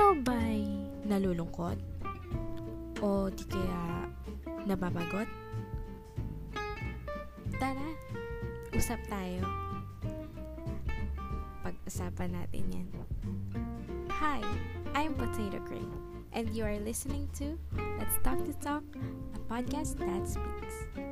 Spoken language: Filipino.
Ikaw ba'y nalulungkot? O di kaya nababagot? Tara, usap tayo. Pag-usapan natin yan. Hi, I'm Potato Crane, and you are listening to Let's Talk to Talk, a podcast that speaks.